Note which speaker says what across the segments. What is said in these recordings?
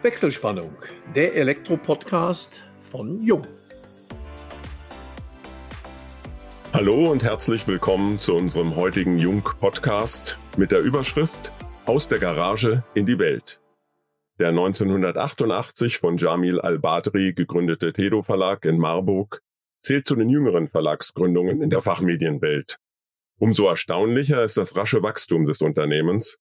Speaker 1: Wechselspannung, der Elektro-Podcast von Jung.
Speaker 2: Hallo und herzlich willkommen zu unserem heutigen Jung-Podcast mit der Überschrift Aus der Garage in die Welt. Der 1988 von Jamil Al-Badri gegründete Tedo Verlag in Marburg zählt zu den jüngeren Verlagsgründungen in der Fachmedienwelt. Umso erstaunlicher ist das rasche Wachstum des Unternehmens,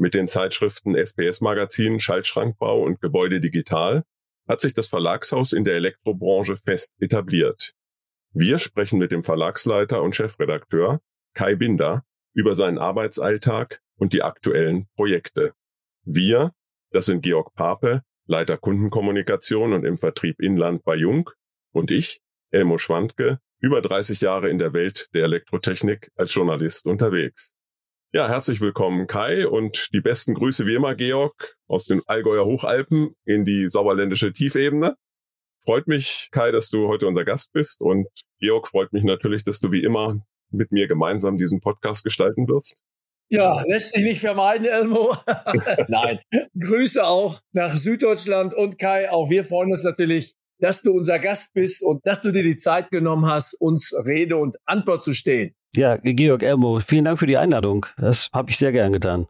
Speaker 2: mit den Zeitschriften SPS Magazin, Schaltschrankbau und Gebäude Digital hat sich das Verlagshaus in der Elektrobranche fest etabliert. Wir sprechen mit dem Verlagsleiter und Chefredakteur Kai Binder über seinen Arbeitsalltag und die aktuellen Projekte. Wir, das sind Georg Pape, Leiter Kundenkommunikation und im Vertrieb Inland bei Jung und ich, Elmo Schwandke, über 30 Jahre in der Welt der Elektrotechnik als Journalist unterwegs. Ja, herzlich willkommen Kai und die besten Grüße wie immer, Georg, aus den Allgäuer Hochalpen in die sauerländische Tiefebene. Freut mich, Kai, dass du heute unser Gast bist und Georg freut mich natürlich, dass du wie immer mit mir gemeinsam diesen Podcast gestalten wirst.
Speaker 1: Ja, lässt sich nicht vermeiden, Elmo. Nein, Grüße auch nach Süddeutschland und Kai. Auch wir freuen uns natürlich, dass du unser Gast bist und dass du dir die Zeit genommen hast, uns Rede und Antwort zu stehen.
Speaker 3: Ja, Georg Elmo, vielen Dank für die Einladung. Das habe ich sehr gern getan.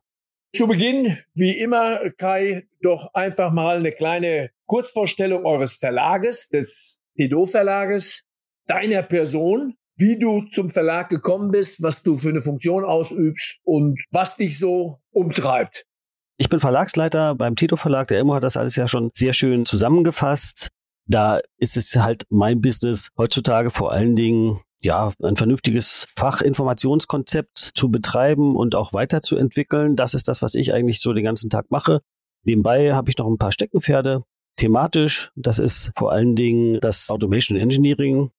Speaker 1: Zu Beginn, wie immer, Kai, doch einfach mal eine kleine Kurzvorstellung eures Verlages, des Tedo Verlages, deiner Person, wie du zum Verlag gekommen bist, was du für eine Funktion ausübst und was dich so umtreibt.
Speaker 3: Ich bin Verlagsleiter beim Tito Verlag. Der Elmo hat das alles ja schon sehr schön zusammengefasst. Da ist es halt mein Business heutzutage vor allen Dingen ja, ein vernünftiges Fachinformationskonzept zu betreiben und auch weiterzuentwickeln. Das ist das, was ich eigentlich so den ganzen Tag mache. Nebenbei habe ich noch ein paar Steckenpferde thematisch. Das ist vor allen Dingen das Automation Engineering.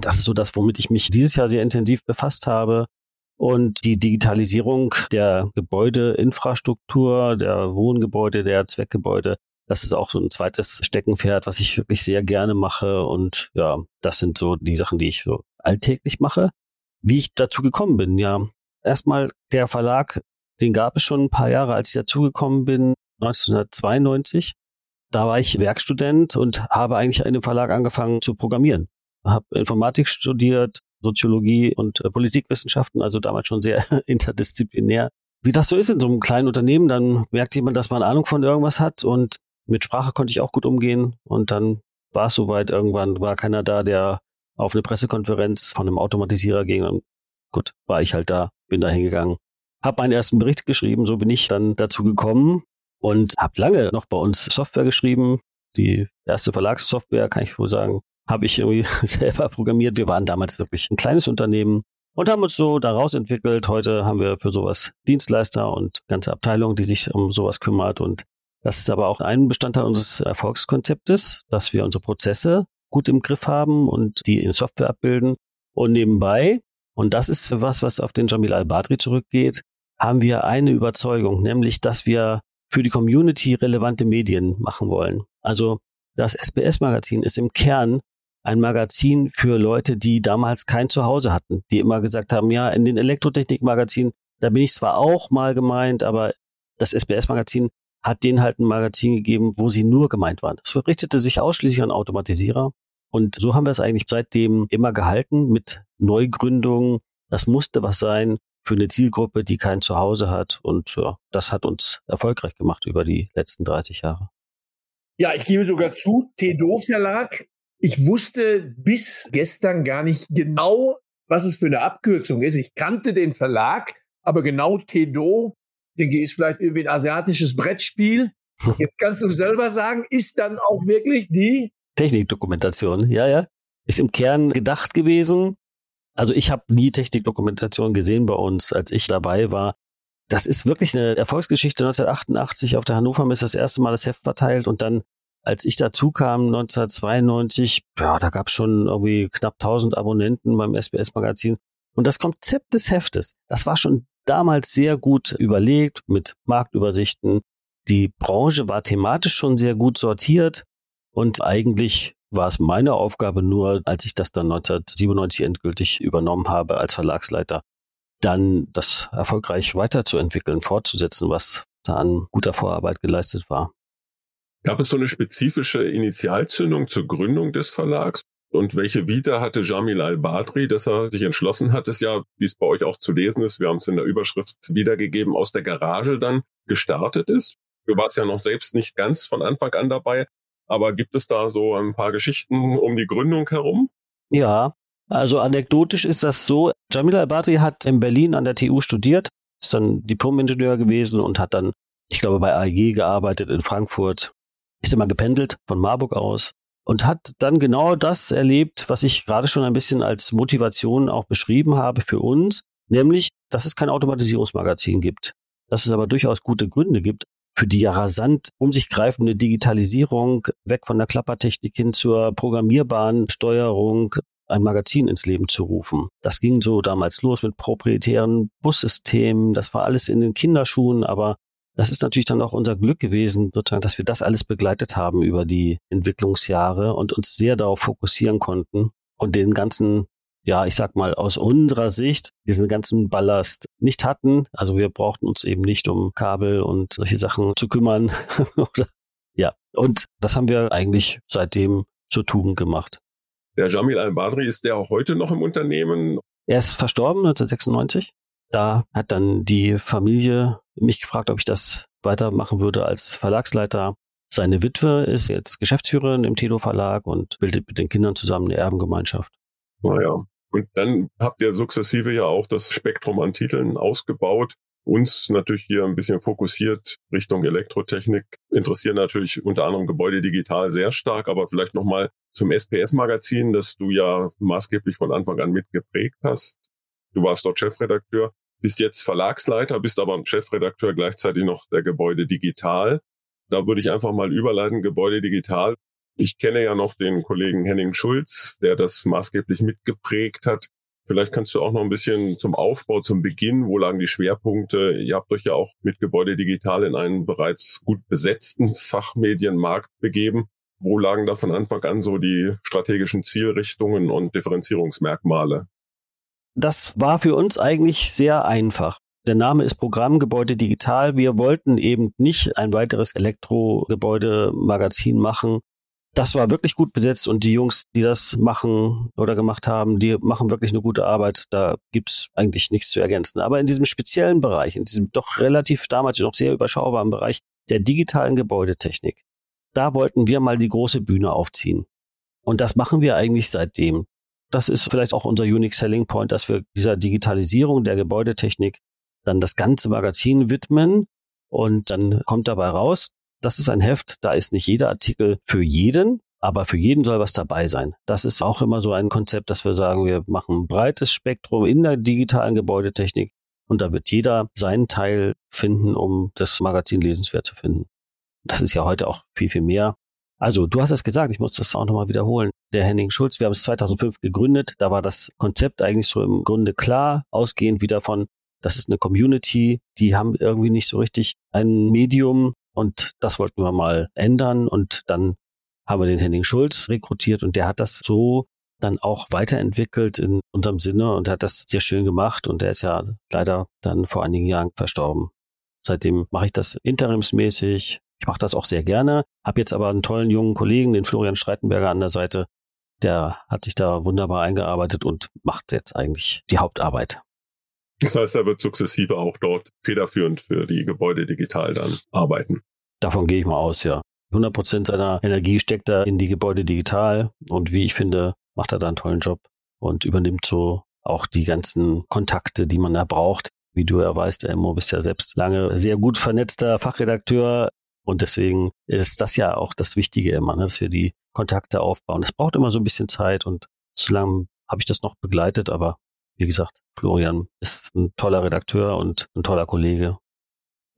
Speaker 3: Das ist so das, womit ich mich dieses Jahr sehr intensiv befasst habe. Und die Digitalisierung der Gebäudeinfrastruktur, der Wohngebäude, der Zweckgebäude, das ist auch so ein zweites Steckenpferd, was ich wirklich sehr gerne mache. Und ja, das sind so die Sachen, die ich so alltäglich mache. Wie ich dazu gekommen bin, ja. Erstmal der Verlag, den gab es schon ein paar Jahre, als ich dazugekommen bin, 1992. Da war ich Werkstudent und habe eigentlich in dem Verlag angefangen zu programmieren. Habe Informatik studiert, Soziologie und äh, Politikwissenschaften, also damals schon sehr interdisziplinär. Wie das so ist in so einem kleinen Unternehmen, dann merkt jemand, dass man Ahnung von irgendwas hat und mit Sprache konnte ich auch gut umgehen und dann war es soweit, irgendwann war keiner da, der auf eine Pressekonferenz von einem Automatisierer ging und gut, war ich halt da, bin da hingegangen, habe meinen ersten Bericht geschrieben, so bin ich dann dazu gekommen und habe lange noch bei uns Software geschrieben, die erste Verlagssoftware, kann ich wohl sagen, habe ich irgendwie selber programmiert. Wir waren damals wirklich ein kleines Unternehmen und haben uns so daraus entwickelt. Heute haben wir für sowas Dienstleister und ganze Abteilung, die sich um sowas kümmert und das ist aber auch ein Bestandteil unseres Erfolgskonzeptes, dass wir unsere Prozesse gut im Griff haben und die in Software abbilden. Und nebenbei, und das ist was, was auf den Jamil Al-Badri zurückgeht, haben wir eine Überzeugung, nämlich, dass wir für die Community relevante Medien machen wollen. Also das SBS-Magazin ist im Kern ein Magazin für Leute, die damals kein Zuhause hatten, die immer gesagt haben, ja, in den Elektrotechnik-Magazinen, da bin ich zwar auch mal gemeint, aber das SBS-Magazin hat denen halt ein Magazin gegeben, wo sie nur gemeint waren. Es richtete sich ausschließlich an Automatisierer. Und so haben wir es eigentlich seitdem immer gehalten mit Neugründungen. Das musste was sein für eine Zielgruppe, die kein Zuhause hat. Und ja, das hat uns erfolgreich gemacht über die letzten 30 Jahre.
Speaker 1: Ja, ich gebe sogar zu, Tedo Verlag. Ich wusste bis gestern gar nicht genau, was es für eine Abkürzung ist. Ich kannte den Verlag, aber genau Tedo denke, ist vielleicht irgendwie ein asiatisches Brettspiel. Jetzt kannst du selber sagen, ist dann auch wirklich die
Speaker 3: Technikdokumentation, ja, ja. Ist im Kern gedacht gewesen. Also ich habe nie Technikdokumentation gesehen bei uns, als ich dabei war. Das ist wirklich eine Erfolgsgeschichte. 1988 auf der Hannover ist das erste Mal das Heft verteilt und dann, als ich dazu kam, 1992, ja, da gab es schon irgendwie knapp 1000 Abonnenten beim SBS-Magazin. Und das Konzept des Heftes, das war schon damals sehr gut überlegt mit Marktübersichten. Die Branche war thematisch schon sehr gut sortiert und eigentlich war es meine Aufgabe nur, als ich das dann 1997 endgültig übernommen habe als Verlagsleiter, dann das erfolgreich weiterzuentwickeln, fortzusetzen, was da an guter Vorarbeit geleistet war.
Speaker 2: Gab es so eine spezifische Initialzündung zur Gründung des Verlags? Und welche Vita hatte Jamil al-Badri, dass er sich entschlossen hat, es ja, wie es bei euch auch zu lesen ist, wir haben es in der Überschrift wiedergegeben, aus der Garage dann gestartet ist? Du warst ja noch selbst nicht ganz von Anfang an dabei, aber gibt es da so ein paar Geschichten um die Gründung herum?
Speaker 3: Ja, also anekdotisch ist das so. Jamil al-Badri hat in Berlin an der TU studiert, ist dann Diplom-Ingenieur gewesen und hat dann, ich glaube, bei AEG gearbeitet in Frankfurt, ist immer gependelt von Marburg aus und hat dann genau das erlebt, was ich gerade schon ein bisschen als Motivation auch beschrieben habe für uns, nämlich, dass es kein Automatisierungsmagazin gibt, dass es aber durchaus gute Gründe gibt, für die ja rasant um sich greifende Digitalisierung weg von der Klappertechnik hin zur programmierbaren Steuerung ein Magazin ins Leben zu rufen. Das ging so damals los mit proprietären Bussystemen. Das war alles in den Kinderschuhen, aber das ist natürlich dann auch unser Glück gewesen, sozusagen, dass wir das alles begleitet haben über die Entwicklungsjahre und uns sehr darauf fokussieren konnten und den ganzen, ja, ich sag mal, aus unserer Sicht diesen ganzen Ballast nicht hatten. Also wir brauchten uns eben nicht um Kabel und solche Sachen zu kümmern. ja, und das haben wir eigentlich seitdem zur Tugend gemacht.
Speaker 2: Der Jamil Al-Badri, ist der auch heute noch im Unternehmen?
Speaker 3: Er ist verstorben 1996. Da hat dann die Familie mich gefragt, ob ich das weitermachen würde als Verlagsleiter. Seine Witwe ist jetzt Geschäftsführerin im Tedo Verlag und bildet mit den Kindern zusammen eine Erbengemeinschaft.
Speaker 2: Naja. Und dann habt ihr sukzessive ja auch das Spektrum an Titeln ausgebaut. Uns natürlich hier ein bisschen fokussiert Richtung Elektrotechnik. Interessieren natürlich unter anderem Gebäude digital sehr stark, aber vielleicht nochmal zum SPS-Magazin, das du ja maßgeblich von Anfang an mitgeprägt hast. Du warst dort Chefredakteur, bist jetzt Verlagsleiter, bist aber Chefredakteur gleichzeitig noch der Gebäude Digital. Da würde ich einfach mal überleiten, Gebäude Digital. Ich kenne ja noch den Kollegen Henning Schulz, der das maßgeblich mitgeprägt hat. Vielleicht kannst du auch noch ein bisschen zum Aufbau, zum Beginn, wo lagen die Schwerpunkte? Ihr habt euch ja auch mit Gebäude Digital in einen bereits gut besetzten Fachmedienmarkt begeben. Wo lagen da von Anfang an so die strategischen Zielrichtungen und Differenzierungsmerkmale?
Speaker 3: Das war für uns eigentlich sehr einfach. Der Name ist Programmgebäude Digital. Wir wollten eben nicht ein weiteres Elektrogebäude-Magazin machen. Das war wirklich gut besetzt und die Jungs, die das machen oder gemacht haben, die machen wirklich eine gute Arbeit. Da gibt's eigentlich nichts zu ergänzen. Aber in diesem speziellen Bereich, in diesem doch relativ damals noch sehr überschaubaren Bereich der digitalen Gebäudetechnik, da wollten wir mal die große Bühne aufziehen. Und das machen wir eigentlich seitdem. Das ist vielleicht auch unser Unique Selling Point, dass wir dieser Digitalisierung der Gebäudetechnik dann das ganze Magazin widmen und dann kommt dabei raus, das ist ein Heft, da ist nicht jeder Artikel für jeden, aber für jeden soll was dabei sein. Das ist auch immer so ein Konzept, dass wir sagen, wir machen ein breites Spektrum in der digitalen Gebäudetechnik und da wird jeder seinen Teil finden, um das Magazin lesenswert zu finden. Das ist ja heute auch viel, viel mehr. Also, du hast es gesagt, ich muss das auch nochmal wiederholen. Der Henning Schulz, wir haben es 2005 gegründet, da war das Konzept eigentlich so im Grunde klar, ausgehend wieder von, das ist eine Community, die haben irgendwie nicht so richtig ein Medium und das wollten wir mal ändern und dann haben wir den Henning Schulz rekrutiert und der hat das so dann auch weiterentwickelt in unserem Sinne und hat das sehr schön gemacht und der ist ja leider dann vor einigen Jahren verstorben. Seitdem mache ich das interimsmäßig, ich mache das auch sehr gerne, habe jetzt aber einen tollen jungen Kollegen, den Florian Streitenberger an der Seite. Der hat sich da wunderbar eingearbeitet und macht jetzt eigentlich die Hauptarbeit.
Speaker 2: Das heißt, er wird sukzessive auch dort federführend für die Gebäude digital dann arbeiten.
Speaker 3: Davon gehe ich mal aus, ja. 100 Prozent seiner Energie steckt er in die Gebäude digital und wie ich finde, macht er da einen tollen Job und übernimmt so auch die ganzen Kontakte, die man da braucht. Wie du ja weißt, Elmo, bist ja selbst lange sehr gut vernetzter Fachredakteur und deswegen ist das ja auch das Wichtige immer, ne, dass wir die Kontakte aufbauen. Das braucht immer so ein bisschen Zeit und so lange habe ich das noch begleitet, aber wie gesagt, Florian ist ein toller Redakteur und ein toller Kollege.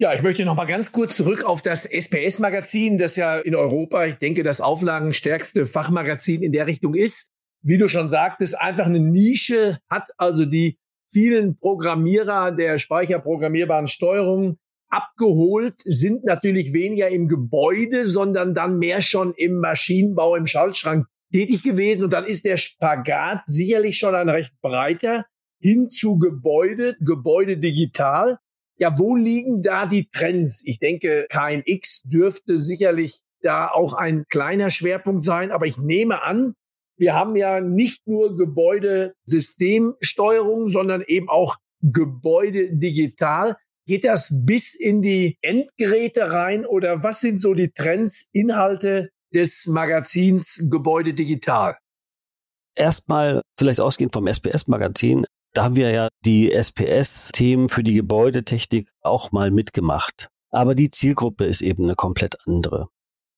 Speaker 1: Ja, ich möchte noch mal ganz kurz zurück auf das SPS-Magazin, das ja in Europa, ich denke, das auflagenstärkste Fachmagazin in der Richtung ist. Wie du schon sagtest, einfach eine Nische hat also die vielen Programmierer der speicherprogrammierbaren Steuerung abgeholt, sind natürlich weniger im Gebäude, sondern dann mehr schon im Maschinenbau, im Schaltschrank tätig gewesen. Und dann ist der Spagat sicherlich schon ein recht breiter hin zu Gebäude, Gebäude digital. Ja, wo liegen da die Trends? Ich denke, KNX dürfte sicherlich da auch ein kleiner Schwerpunkt sein. Aber ich nehme an, wir haben ja nicht nur Gebäudesystemsteuerung, sondern eben auch Gebäude digital. Geht das bis in die Endgeräte rein oder was sind so die Trends, Inhalte des Magazins Gebäude digital?
Speaker 3: Erstmal vielleicht ausgehend vom SPS-Magazin. Da haben wir ja die SPS-Themen für die Gebäudetechnik auch mal mitgemacht. Aber die Zielgruppe ist eben eine komplett andere.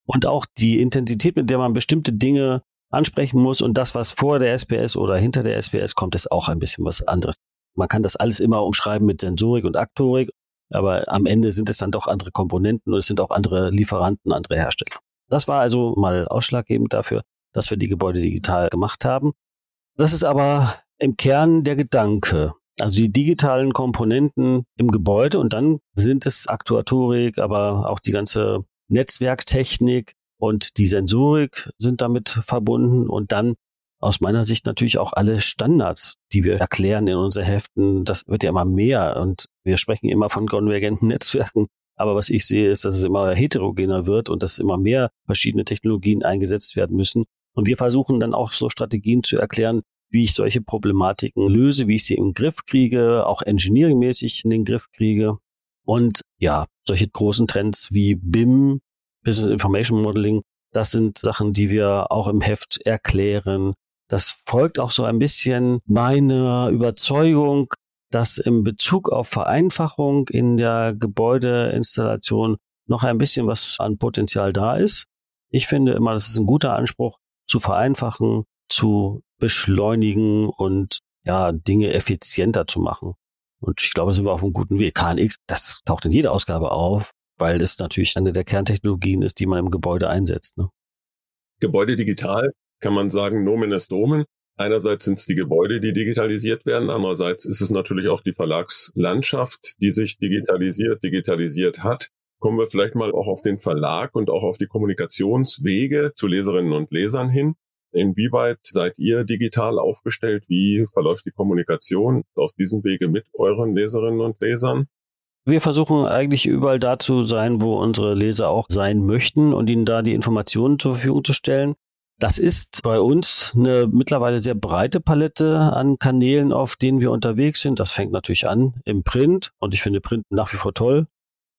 Speaker 3: Und auch die Intensität, mit der man bestimmte Dinge ansprechen muss und das, was vor der SPS oder hinter der SPS kommt, ist auch ein bisschen was anderes. Man kann das alles immer umschreiben mit Sensorik und Aktorik, aber am Ende sind es dann doch andere Komponenten und es sind auch andere Lieferanten, andere Hersteller. Das war also mal ausschlaggebend dafür, dass wir die Gebäude digital gemacht haben. Das ist aber im Kern der Gedanke. Also die digitalen Komponenten im Gebäude und dann sind es Aktuatorik, aber auch die ganze Netzwerktechnik und die Sensorik sind damit verbunden und dann aus meiner Sicht natürlich auch alle Standards, die wir erklären in unseren Heften. Das wird ja immer mehr und wir sprechen immer von konvergenten Netzwerken. Aber was ich sehe, ist, dass es immer heterogener wird und dass immer mehr verschiedene Technologien eingesetzt werden müssen. Und wir versuchen dann auch so Strategien zu erklären, wie ich solche Problematiken löse, wie ich sie im Griff kriege, auch engineeringmäßig in den Griff kriege. Und ja, solche großen Trends wie BIM, Business Information Modeling, das sind Sachen, die wir auch im Heft erklären. Das folgt auch so ein bisschen meiner Überzeugung, dass im Bezug auf Vereinfachung in der Gebäudeinstallation noch ein bisschen was an Potenzial da ist. Ich finde immer, das ist ein guter Anspruch, zu vereinfachen, zu beschleunigen und ja, Dinge effizienter zu machen. Und ich glaube, sind wir auf einem guten Weg. KNX, das taucht in jeder Ausgabe auf, weil es natürlich eine der Kerntechnologien ist, die man im Gebäude einsetzt. Ne?
Speaker 2: Gebäude digital kann man sagen, Nomen est Domen. Einerseits sind es die Gebäude, die digitalisiert werden. Andererseits ist es natürlich auch die Verlagslandschaft, die sich digitalisiert, digitalisiert hat. Kommen wir vielleicht mal auch auf den Verlag und auch auf die Kommunikationswege zu Leserinnen und Lesern hin. Inwieweit seid ihr digital aufgestellt? Wie verläuft die Kommunikation auf diesem Wege mit euren Leserinnen und Lesern?
Speaker 3: Wir versuchen eigentlich überall da zu sein, wo unsere Leser auch sein möchten und ihnen da die Informationen zur Verfügung zu stellen. Das ist bei uns eine mittlerweile sehr breite Palette an Kanälen, auf denen wir unterwegs sind. Das fängt natürlich an im Print und ich finde Print nach wie vor toll.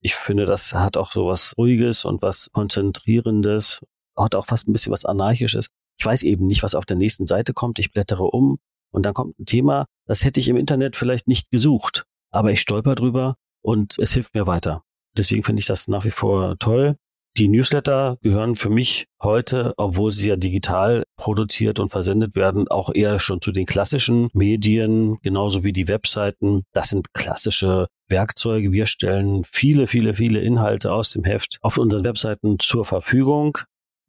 Speaker 3: Ich finde, das hat auch so was Ruhiges und was Konzentrierendes, hat auch fast ein bisschen was Anarchisches. Ich weiß eben nicht, was auf der nächsten Seite kommt. Ich blättere um und dann kommt ein Thema, das hätte ich im Internet vielleicht nicht gesucht, aber ich stolper drüber und es hilft mir weiter. Deswegen finde ich das nach wie vor toll. Die Newsletter gehören für mich heute, obwohl sie ja digital produziert und versendet werden, auch eher schon zu den klassischen Medien, genauso wie die Webseiten. Das sind klassische Werkzeuge. Wir stellen viele, viele, viele Inhalte aus dem Heft auf unseren Webseiten zur Verfügung.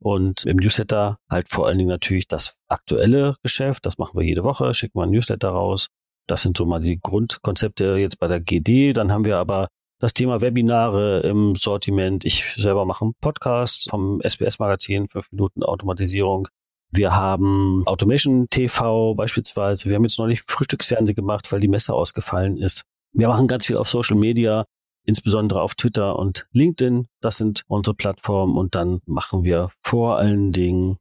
Speaker 3: Und im Newsletter halt vor allen Dingen natürlich das aktuelle Geschäft. Das machen wir jede Woche, schicken wir ein Newsletter raus. Das sind so mal die Grundkonzepte jetzt bei der GD. Dann haben wir aber das Thema Webinare im Sortiment. Ich selber mache einen Podcast vom SBS-Magazin, 5 Minuten Automatisierung. Wir haben Automation TV beispielsweise. Wir haben jetzt neulich Frühstücksfernsehen gemacht, weil die Messe ausgefallen ist. Wir machen ganz viel auf Social Media, insbesondere auf Twitter und LinkedIn. Das sind unsere Plattformen. Und dann machen wir vor allen Dingen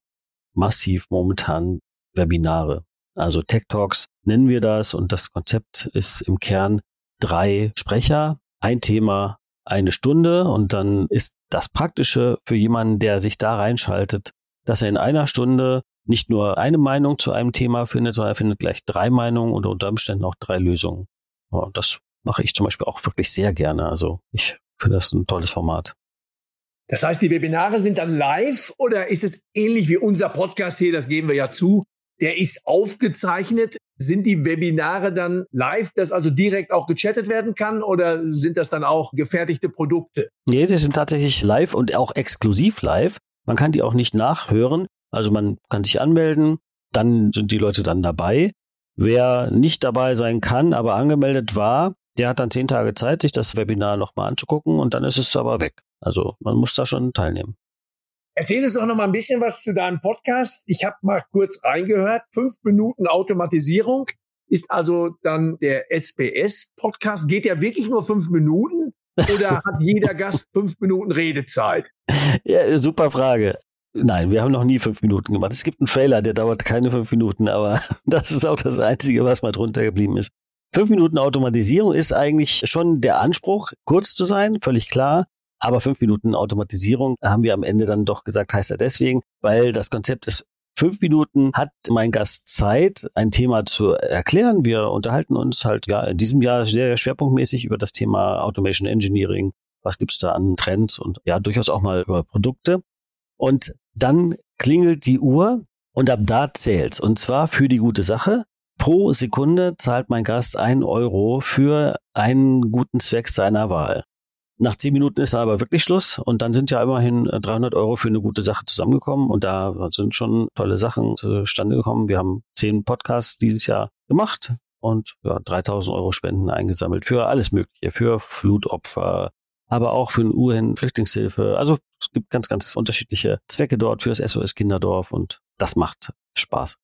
Speaker 3: massiv momentan Webinare. Also Tech Talks nennen wir das und das Konzept ist im Kern drei Sprecher, ein Thema, eine Stunde und dann ist das Praktische für jemanden, der sich da reinschaltet, dass er in einer Stunde nicht nur eine Meinung zu einem Thema findet, sondern er findet gleich drei Meinungen und unter Umständen auch drei Lösungen. Und das mache ich zum Beispiel auch wirklich sehr gerne. Also ich finde das ein tolles Format.
Speaker 1: Das heißt, die Webinare sind dann live oder ist es ähnlich wie unser Podcast hier, das geben wir ja zu, der ist aufgezeichnet. Sind die Webinare dann live, dass also direkt auch gechattet werden kann oder sind das dann auch gefertigte Produkte?
Speaker 3: Nee, die sind tatsächlich live und auch exklusiv live. Man kann die auch nicht nachhören. Also man kann sich anmelden, dann sind die Leute dann dabei. Wer nicht dabei sein kann, aber angemeldet war, der hat dann zehn Tage Zeit, sich das Webinar nochmal anzugucken und dann ist es aber weg. Also man muss da schon teilnehmen.
Speaker 1: Erzähl uns doch noch mal ein bisschen was zu deinem Podcast. Ich habe mal kurz reingehört. Fünf Minuten Automatisierung ist also dann der SPS-Podcast. Geht ja wirklich nur fünf Minuten. Oder hat jeder Gast fünf Minuten Redezeit?
Speaker 3: Ja, super Frage. Nein, wir haben noch nie fünf Minuten gemacht. Es gibt einen Trailer, der dauert keine fünf Minuten, aber das ist auch das Einzige, was mal drunter geblieben ist. Fünf Minuten Automatisierung ist eigentlich schon der Anspruch, kurz zu sein, völlig klar. Aber fünf Minuten Automatisierung haben wir am Ende dann doch gesagt, heißt er deswegen, weil das Konzept ist, fünf Minuten hat mein Gast Zeit, ein Thema zu erklären. Wir unterhalten uns halt ja in diesem Jahr sehr schwerpunktmäßig über das Thema Automation Engineering. Was gibt's da an Trends und ja, durchaus auch mal über Produkte. Und dann klingelt die Uhr und ab da zählt's. Und zwar für die gute Sache. Pro Sekunde zahlt mein Gast ein Euro für einen guten Zweck seiner Wahl. Nach zehn Minuten ist aber wirklich Schluss und dann sind ja immerhin 300 Euro für eine gute Sache zusammengekommen und da sind schon tolle Sachen zustande gekommen. Wir haben zehn Podcasts dieses Jahr gemacht und ja, 3000 Euro Spenden eingesammelt für alles Mögliche, für Flutopfer, aber auch für den UN Flüchtlingshilfe. Also es gibt ganz, ganz unterschiedliche Zwecke dort für das SOS Kinderdorf und das macht Spaß.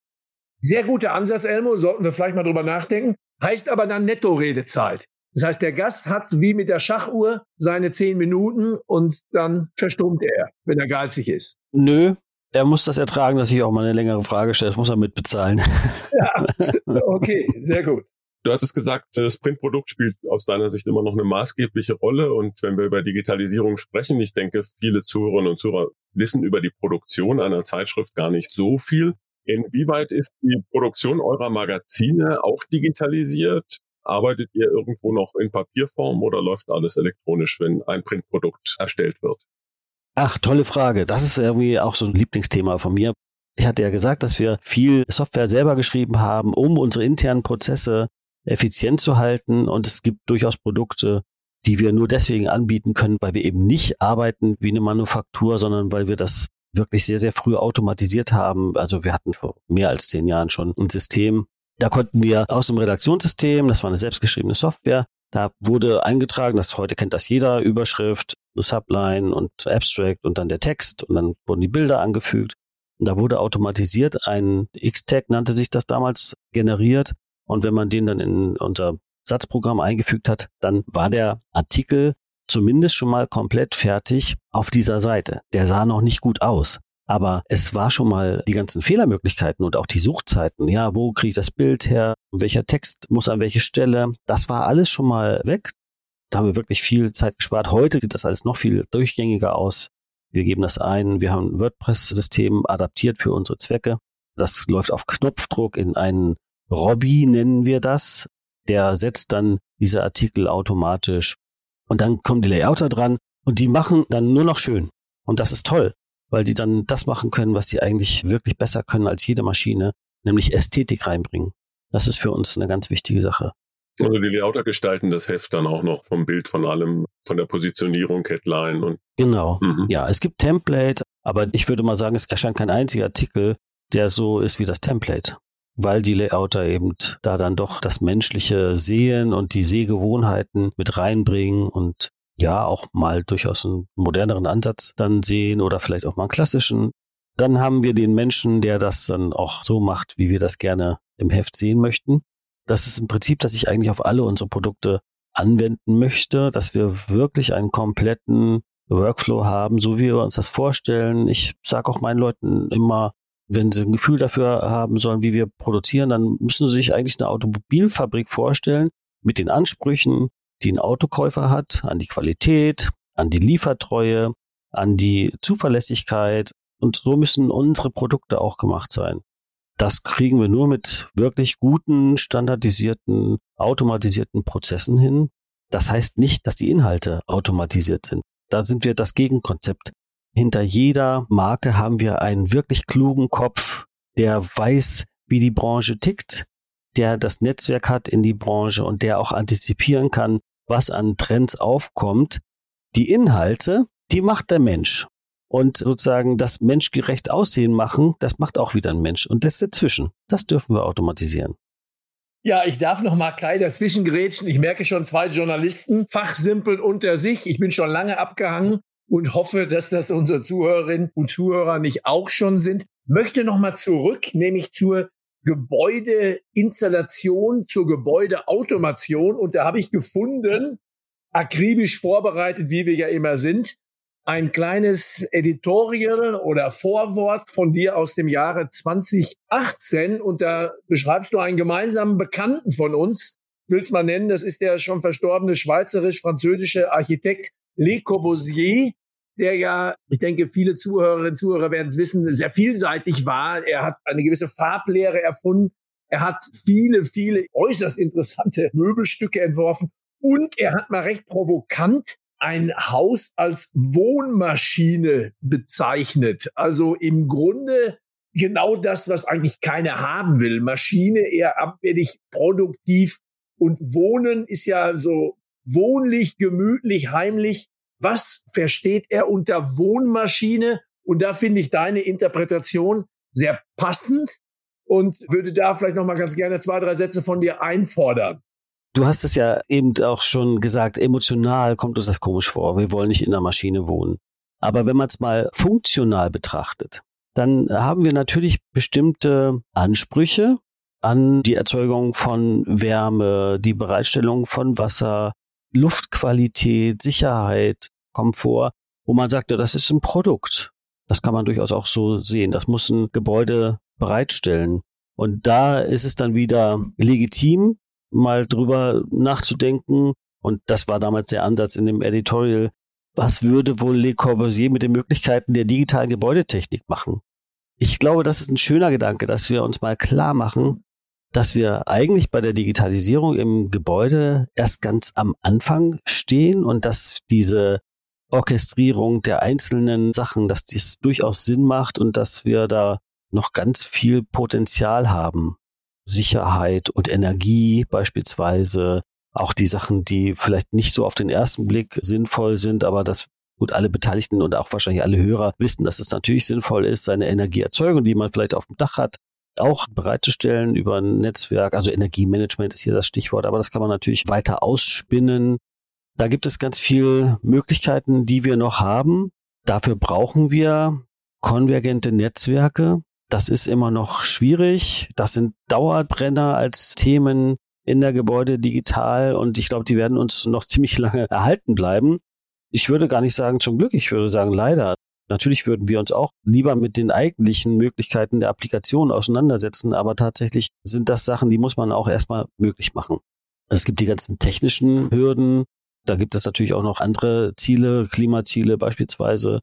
Speaker 1: Sehr guter Ansatz, Elmo, sollten wir vielleicht mal drüber nachdenken. Heißt aber dann Netto-Redezeit. Das heißt, der Gast hat wie mit der Schachuhr seine zehn Minuten und dann verstummt er, wenn er geizig ist.
Speaker 3: Nö, er muss das ertragen, dass ich auch mal eine längere Frage stelle. Das muss er mitbezahlen.
Speaker 1: Ja, okay, sehr gut.
Speaker 2: Du hattest gesagt, das Printprodukt spielt aus deiner Sicht immer noch eine maßgebliche Rolle. Und wenn wir über Digitalisierung sprechen, ich denke, viele Zuhörerinnen und Zuhörer wissen über die Produktion einer Zeitschrift gar nicht so viel. Inwieweit ist die Produktion eurer Magazine auch digitalisiert? Arbeitet ihr irgendwo noch in Papierform oder läuft alles elektronisch, wenn ein Printprodukt erstellt wird?
Speaker 3: Ach, tolle Frage. Das ist irgendwie auch so ein Lieblingsthema von mir. Ich hatte ja gesagt, dass wir viel Software selber geschrieben haben, um unsere internen Prozesse effizient zu halten. Und es gibt durchaus Produkte, die wir nur deswegen anbieten können, weil wir eben nicht arbeiten wie eine Manufaktur, sondern weil wir das wirklich sehr, sehr früh automatisiert haben. Also wir hatten vor mehr als zehn Jahren schon ein System. Da konnten wir aus dem Redaktionssystem, das war eine selbstgeschriebene Software, da wurde eingetragen, das heute kennt das jeder, Überschrift, Subline und Abstract und dann der Text und dann wurden die Bilder angefügt. Und da wurde automatisiert ein X-Tag nannte sich das damals generiert und wenn man den dann in unser Satzprogramm eingefügt hat, dann war der Artikel zumindest schon mal komplett fertig auf dieser Seite. Der sah noch nicht gut aus. Aber es war schon mal die ganzen Fehlermöglichkeiten und auch die Suchzeiten. Ja, wo kriege ich das Bild her? Welcher Text muss an welche Stelle? Das war alles schon mal weg. Da haben wir wirklich viel Zeit gespart. Heute sieht das alles noch viel durchgängiger aus. Wir geben das ein. Wir haben ein WordPress-System adaptiert für unsere Zwecke. Das läuft auf Knopfdruck in einen Robby nennen wir das. Der setzt dann diese Artikel automatisch. Und dann kommen die Layouter dran und die machen dann nur noch schön. Und das ist toll, weil die dann das machen können, was sie eigentlich wirklich besser können als jede Maschine, nämlich Ästhetik reinbringen. Das ist für uns eine ganz wichtige Sache.
Speaker 2: Also die Layouter gestalten das Heft dann auch noch vom Bild, von allem, von der Positionierung, Headline und.
Speaker 3: Genau. Mhm. Ja, es gibt Template, aber ich würde mal sagen, es erscheint kein einziger Artikel, der so ist wie das Template weil die Layouter eben da dann doch das menschliche Sehen und die Sehgewohnheiten mit reinbringen und ja auch mal durchaus einen moderneren Ansatz dann sehen oder vielleicht auch mal einen klassischen. Dann haben wir den Menschen, der das dann auch so macht, wie wir das gerne im Heft sehen möchten. Das ist im Prinzip, dass ich eigentlich auf alle unsere Produkte anwenden möchte, dass wir wirklich einen kompletten Workflow haben, so wie wir uns das vorstellen. Ich sage auch meinen Leuten immer, wenn sie ein Gefühl dafür haben sollen, wie wir produzieren, dann müssen sie sich eigentlich eine Automobilfabrik vorstellen mit den Ansprüchen, die ein Autokäufer hat, an die Qualität, an die Liefertreue, an die Zuverlässigkeit. Und so müssen unsere Produkte auch gemacht sein. Das kriegen wir nur mit wirklich guten, standardisierten, automatisierten Prozessen hin. Das heißt nicht, dass die Inhalte automatisiert sind. Da sind wir das Gegenkonzept hinter jeder Marke haben wir einen wirklich klugen Kopf, der weiß, wie die Branche tickt, der das Netzwerk hat in die Branche und der auch antizipieren kann, was an Trends aufkommt. Die Inhalte, die macht der Mensch. Und sozusagen das menschgerecht Aussehen machen, das macht auch wieder ein Mensch. Und das dazwischen, das dürfen wir automatisieren.
Speaker 1: Ja, ich darf noch mal klein dazwischen grätschen. Ich merke schon zwei Journalisten fachsimpeln unter sich. Ich bin schon lange abgehangen und hoffe, dass das unsere Zuhörerinnen und Zuhörer nicht auch schon sind. Möchte nochmal zurück, nämlich zur Gebäudeinstallation, zur Gebäudeautomation. Und da habe ich gefunden, akribisch vorbereitet, wie wir ja immer sind, ein kleines Editorial oder Vorwort von dir aus dem Jahre 2018 und da beschreibst du einen gemeinsamen Bekannten von uns, willst mal nennen, das ist der schon verstorbene schweizerisch-französische Architekt Le Corbusier, der ja, ich denke, viele Zuhörerinnen und Zuhörer werden es wissen, sehr vielseitig war. Er hat eine gewisse Farblehre erfunden. Er hat viele, viele äußerst interessante Möbelstücke entworfen. Und er hat mal recht provokant ein Haus als Wohnmaschine bezeichnet. Also im Grunde genau das, was eigentlich keiner haben will. Maschine eher abwendig, produktiv. Und Wohnen ist ja so wohnlich, gemütlich, heimlich. Was versteht er unter Wohnmaschine? Und da finde ich deine Interpretation sehr passend und würde da vielleicht noch mal ganz gerne zwei, drei Sätze von dir einfordern.
Speaker 3: Du hast es ja eben auch schon gesagt, emotional kommt uns das komisch vor. Wir wollen nicht in der Maschine wohnen. Aber wenn man es mal funktional betrachtet, dann haben wir natürlich bestimmte Ansprüche an die Erzeugung von Wärme, die Bereitstellung von Wasser, Luftqualität, Sicherheit, Komfort, wo man sagt, ja, das ist ein Produkt. Das kann man durchaus auch so sehen. Das muss ein Gebäude bereitstellen. Und da ist es dann wieder legitim, mal drüber nachzudenken. Und das war damals der Ansatz in dem Editorial. Was würde wohl Le Corbusier mit den Möglichkeiten der digitalen Gebäudetechnik machen? Ich glaube, das ist ein schöner Gedanke, dass wir uns mal klar machen, dass wir eigentlich bei der Digitalisierung im Gebäude erst ganz am Anfang stehen und dass diese Orchestrierung der einzelnen Sachen, dass dies durchaus Sinn macht und dass wir da noch ganz viel Potenzial haben. Sicherheit und Energie beispielsweise, auch die Sachen, die vielleicht nicht so auf den ersten Blick sinnvoll sind, aber das gut alle Beteiligten und auch wahrscheinlich alle Hörer wissen, dass es natürlich sinnvoll ist, seine Energieerzeugung, die man vielleicht auf dem Dach hat, auch bereitzustellen über ein Netzwerk. Also Energiemanagement ist hier das Stichwort, aber das kann man natürlich weiter ausspinnen. Da gibt es ganz viele Möglichkeiten, die wir noch haben. Dafür brauchen wir konvergente Netzwerke. Das ist immer noch schwierig. Das sind Dauerbrenner als Themen in der Gebäude digital und ich glaube, die werden uns noch ziemlich lange erhalten bleiben. Ich würde gar nicht sagen zum Glück, ich würde sagen leider. Natürlich würden wir uns auch lieber mit den eigentlichen Möglichkeiten der Applikation auseinandersetzen, aber tatsächlich sind das Sachen, die muss man auch erstmal möglich machen. Es gibt die ganzen technischen Hürden. Da gibt es natürlich auch noch andere Ziele, Klimaziele beispielsweise.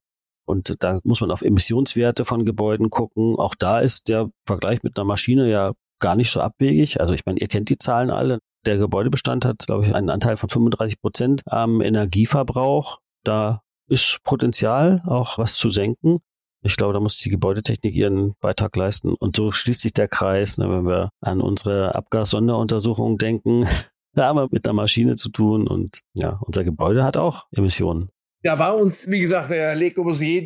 Speaker 3: Und da muss man auf Emissionswerte von Gebäuden gucken. Auch da ist der Vergleich mit einer Maschine ja gar nicht so abwegig. Also ich meine, ihr kennt die Zahlen alle. Der Gebäudebestand hat, glaube ich, einen Anteil von 35 Prozent am Energieverbrauch. Da ist Potenzial, auch was zu senken. Ich glaube, da muss die Gebäudetechnik ihren Beitrag leisten. Und so schließt sich der Kreis, ne, wenn wir an unsere Abgassonderuntersuchungen denken. Da haben wir mit einer Maschine zu tun und ja, unser Gebäude hat auch Emissionen.
Speaker 1: Da war uns, wie gesagt, der Le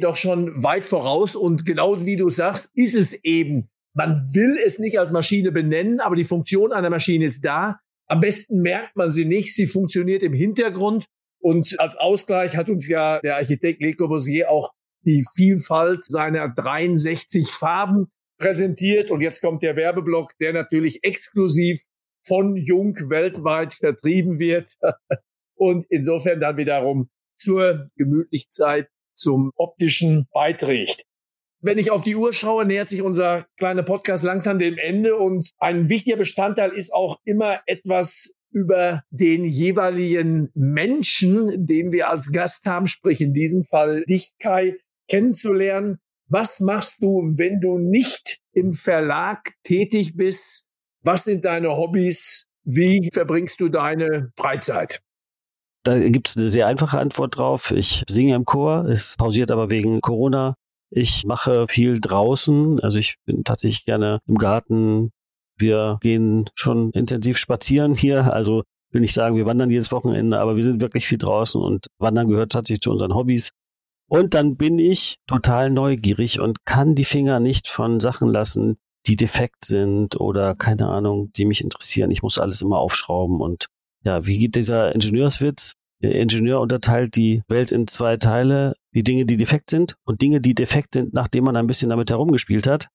Speaker 1: doch schon weit voraus. Und genau wie du sagst, ist es eben. Man will es nicht als Maschine benennen, aber die Funktion einer Maschine ist da. Am besten merkt man sie nicht. Sie funktioniert im Hintergrund. Und als Ausgleich hat uns ja der Architekt Le Corbusier auch die Vielfalt seiner 63 Farben präsentiert. Und jetzt kommt der Werbeblock, der natürlich exklusiv von Jung weltweit vertrieben wird. Und insofern dann wiederum zur Gemütlichkeit, zum optischen beiträgt. Wenn ich auf die Uhr schaue, nähert sich unser kleiner Podcast langsam dem Ende und ein wichtiger Bestandteil ist auch immer etwas über den jeweiligen Menschen, den wir als Gast haben, sprich in diesem Fall dich, Kai, kennenzulernen. Was machst du, wenn du nicht im Verlag tätig bist? Was sind deine Hobbys? Wie verbringst du deine Freizeit?
Speaker 3: Da gibt es eine sehr einfache Antwort drauf. Ich singe im Chor, es pausiert aber wegen Corona. Ich mache viel draußen, also ich bin tatsächlich gerne im Garten. Wir gehen schon intensiv spazieren hier, also will nicht sagen, wir wandern jedes Wochenende, aber wir sind wirklich viel draußen und Wandern gehört tatsächlich zu unseren Hobbys. Und dann bin ich total neugierig und kann die Finger nicht von Sachen lassen, die defekt sind oder keine Ahnung, die mich interessieren. Ich muss alles immer aufschrauben und ja, wie geht dieser Ingenieurswitz? Der Ingenieur unterteilt die Welt in zwei Teile, die Dinge, die defekt sind und Dinge, die defekt sind, nachdem man ein bisschen damit herumgespielt hat.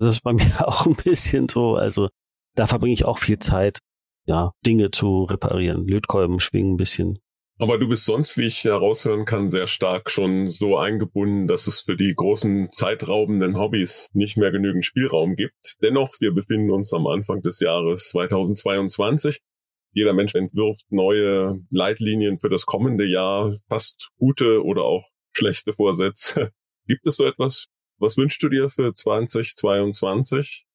Speaker 3: Das ist bei mir auch ein bisschen so. Also da verbringe ich auch viel Zeit, ja, Dinge zu reparieren. Lötkolben schwingen ein bisschen.
Speaker 2: Aber du bist sonst, wie ich heraushören kann, sehr stark schon so eingebunden, dass es für die großen zeitraubenden Hobbys nicht mehr genügend Spielraum gibt. Dennoch, wir befinden uns am Anfang des Jahres 2022. Jeder Mensch entwirft neue Leitlinien für das kommende Jahr, fast gute oder auch schlechte Vorsätze. Gibt es so etwas? Was wünschst du dir für 2022?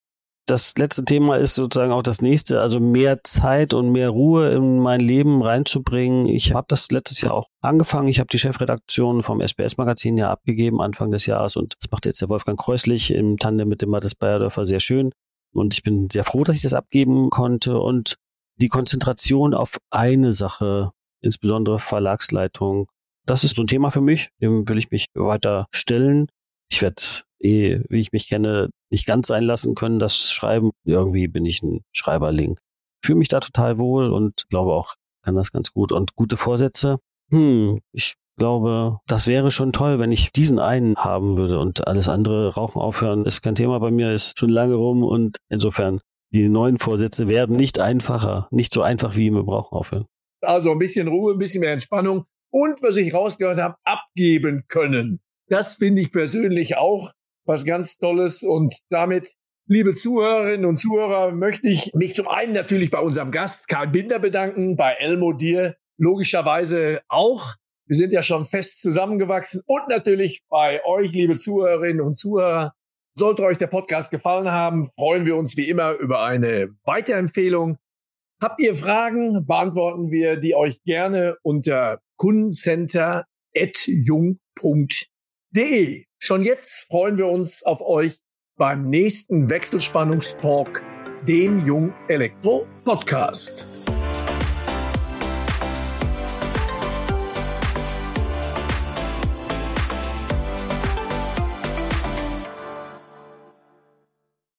Speaker 3: das letzte Thema ist sozusagen auch das nächste, also mehr Zeit und mehr Ruhe in mein Leben reinzubringen. Ich habe das letztes Jahr auch angefangen. Ich habe die Chefredaktion vom SBS-Magazin ja abgegeben Anfang des Jahres und das macht jetzt der Wolfgang Kreuslich im Tandem mit dem Mathis Bayerdörfer sehr schön. Und ich bin sehr froh, dass ich das abgeben konnte und die Konzentration auf eine Sache, insbesondere Verlagsleitung, das ist so ein Thema für mich. Dem will ich mich weiter stellen. Ich werde eh, wie ich mich kenne, nicht ganz einlassen können, das Schreiben. Irgendwie bin ich ein Schreiberling. Fühle mich da total wohl und glaube auch, kann das ganz gut. Und gute Vorsätze. Hm, ich glaube, das wäre schon toll, wenn ich diesen einen haben würde und alles andere Rauchen aufhören ist kein Thema bei mir, ist schon lange rum und insofern die neuen Vorsätze werden nicht einfacher, nicht so einfach wie mit Rauchen aufhören.
Speaker 1: Also ein bisschen Ruhe, ein bisschen mehr Entspannung und was ich rausgehört habe, abgeben können. Das finde ich persönlich auch was ganz Tolles. Und damit, liebe Zuhörerinnen und Zuhörer, möchte ich mich zum einen natürlich bei unserem Gast Karl Binder bedanken, bei Elmo dir logischerweise auch. Wir sind ja schon fest zusammengewachsen und natürlich bei euch, liebe Zuhörerinnen und Zuhörer. Sollte euch der Podcast gefallen haben, freuen wir uns wie immer über eine Weiterempfehlung. Habt ihr Fragen, beantworten wir die euch gerne unter kundencenter.jung.de. Schon jetzt freuen wir uns auf euch beim nächsten Wechselspannungstalk, dem Jung Elektro Podcast.